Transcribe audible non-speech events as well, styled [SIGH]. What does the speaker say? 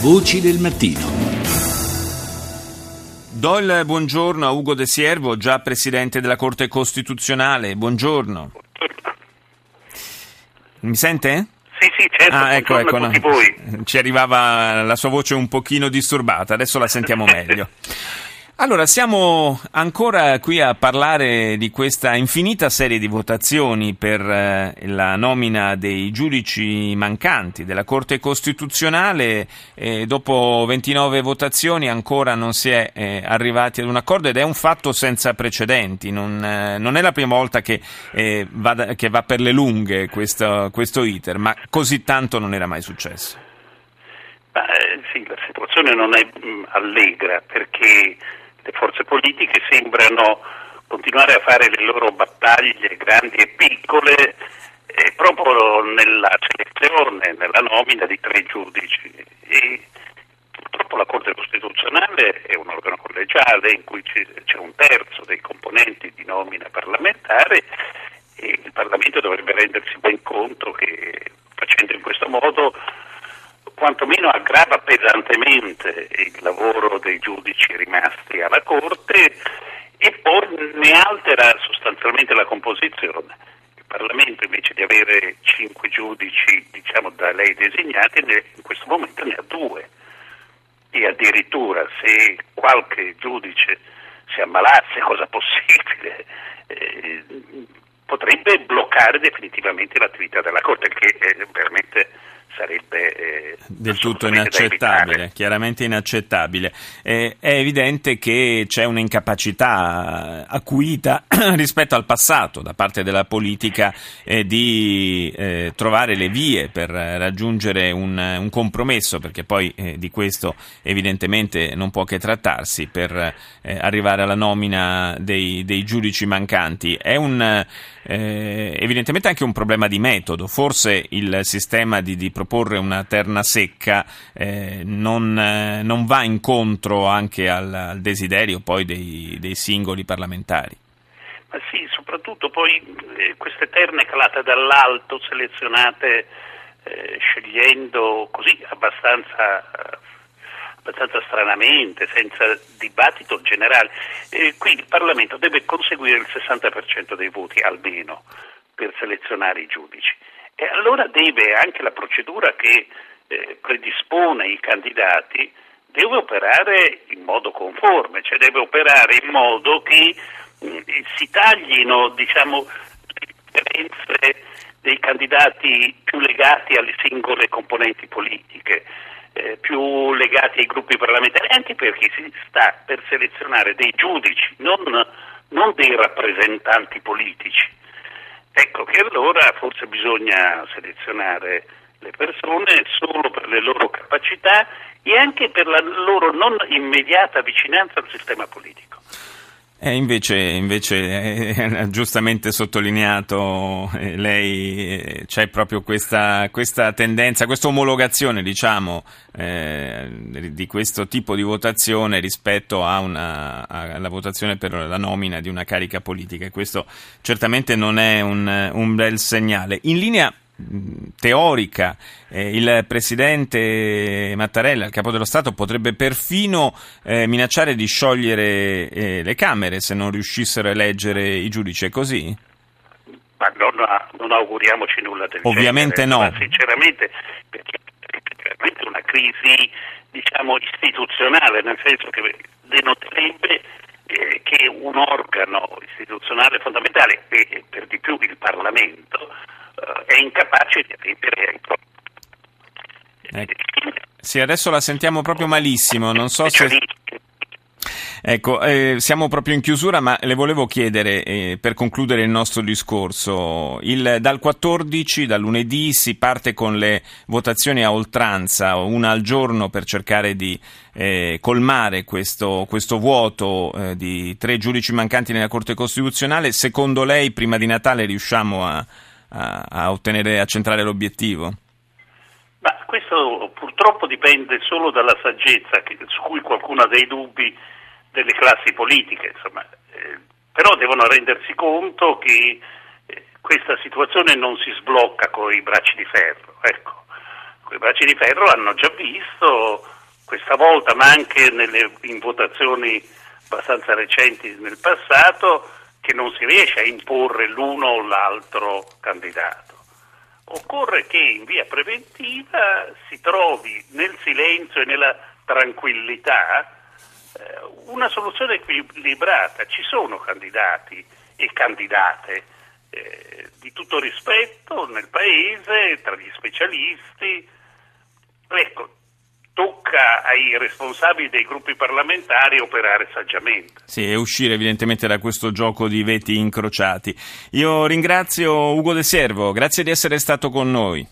Voci del mattino. Do il buongiorno a Ugo De Siervo, già presidente della Corte Costituzionale. Buongiorno. Mi sente? Sì, sì, certo. Ah, ecco, ecco. No. Ci arrivava la sua voce un pochino disturbata, adesso la sentiamo [LAUGHS] meglio. Allora, siamo ancora qui a parlare di questa infinita serie di votazioni per eh, la nomina dei giudici mancanti della Corte Costituzionale. Eh, dopo 29 votazioni ancora non si è eh, arrivati ad un accordo ed è un fatto senza precedenti. Non, eh, non è la prima volta che, eh, va, da, che va, per le lunghe questo, questo, iter, ma così tanto non era mai successo. Beh, sì, la situazione non è mh, mm, allegra perché le forze politiche sembrano continuare a fare le loro battaglie grandi e piccole eh, proprio nella selezione, nella nomina di tre giudici. E purtroppo la Corte Costituzionale è un organo collegiale in cui c'è un terzo dei componenti di nomina parlamentare e il Parlamento dovrebbe rendersi ben conto che facendo in questo modo quantomeno aggrava pesantemente il lavoro dei giudici rimasti alla Corte e poi ne altera sostanzialmente la composizione. Il Parlamento invece di avere cinque giudici diciamo, da lei designati in questo momento ne ha due e addirittura se qualche giudice si ammalasse, cosa possibile, eh, potrebbe bloccare definitivamente l'attività della Corte, che è veramente sarebbe eh, del tutto inaccettabile, chiaramente inaccettabile. Eh, è evidente che c'è un'incapacità acuita [CLEARS THROAT] rispetto al passato da parte della politica eh, di eh, trovare le vie per raggiungere un, un compromesso, perché poi eh, di questo evidentemente non può che trattarsi per eh, arrivare alla nomina dei, dei giudici mancanti. È un evidentemente anche un problema di metodo. Forse il sistema di, di proporre una terna secca eh, non, eh, non, va incontro anche al, al desiderio poi dei, dei, singoli parlamentari. Ma sì, soprattutto poi eh, queste terne calate dall'alto, selezionate eh, scegliendo così abbastanza abbastanza stranamente, senza dibattito generale. Eh, qui il Parlamento deve conseguire il 60% dei voti almeno per selezionare i giudici. E allora deve anche la procedura che eh, predispone i candidati deve operare in modo conforme, cioè deve operare in modo che mh, mm, si taglino diciamo, le differenze dei candidati più legati alle singole componenti politiche eh, più legati ai gruppi parlamentari, anche perché si sta per selezionare dei giudici, non, non dei rappresentanti politici. Ecco che allora forse bisogna selezionare le persone solo per le loro capacità e anche per la loro non immediata vicinanza al sistema politico. Eh, invece, invece eh, giustamente sottolineato eh, lei, eh, c'è proprio questa, questa, tendenza, questa omologazione diciamo, eh, di questo tipo di votazione rispetto una, alla votazione per la nomina di una carica politica e questo certamente non è un, un bel segnale. In linea teorica eh, il presidente Mattarella, il capo dello Stato, potrebbe perfino eh, minacciare di sciogliere eh, le Camere se non riuscissero a eleggere i giudici, è così? Ma non, non auguriamoci nulla del Ovviamente genere. no. Ma sinceramente, perché è veramente una crisi diciamo, istituzionale, nel senso che denoterebbe eh, che un organo istituzionale fondamentale, e per di più il Parlamento, è incapace di adempiere ai propri. Ecco. Sì, adesso la sentiamo proprio malissimo, non so se... Ecco, eh, siamo proprio in chiusura, ma le volevo chiedere, eh, per concludere il nostro discorso, il, dal 14, dal lunedì, si parte con le votazioni a oltranza, una al giorno per cercare di eh, colmare questo, questo vuoto eh, di tre giudici mancanti nella Corte Costituzionale. Secondo lei, prima di Natale riusciamo a a, a ottenere, a centrare l'obiettivo? Ma questo purtroppo dipende solo dalla saggezza, che, su cui qualcuno ha dei dubbi delle classi politiche, insomma. Eh, però devono rendersi conto che eh, questa situazione non si sblocca con i bracci di ferro. Ecco. quei bracci di ferro hanno già visto questa volta, ma anche nelle, in votazioni abbastanza recenti nel passato, che non si riesce a imporre l'uno o l'altro candidato. Occorre che in via preventiva si trovi nel silenzio e nella tranquillità eh, una soluzione equilibrata. Ci sono candidati e candidate eh, di tutto rispetto nel Paese, tra gli specialisti. Ecco, tocca ai responsabili dei gruppi parlamentari operare saggiamente. Sì, e uscire evidentemente da questo gioco di veti incrociati. Io ringrazio Ugo De Servo, grazie di essere stato con noi.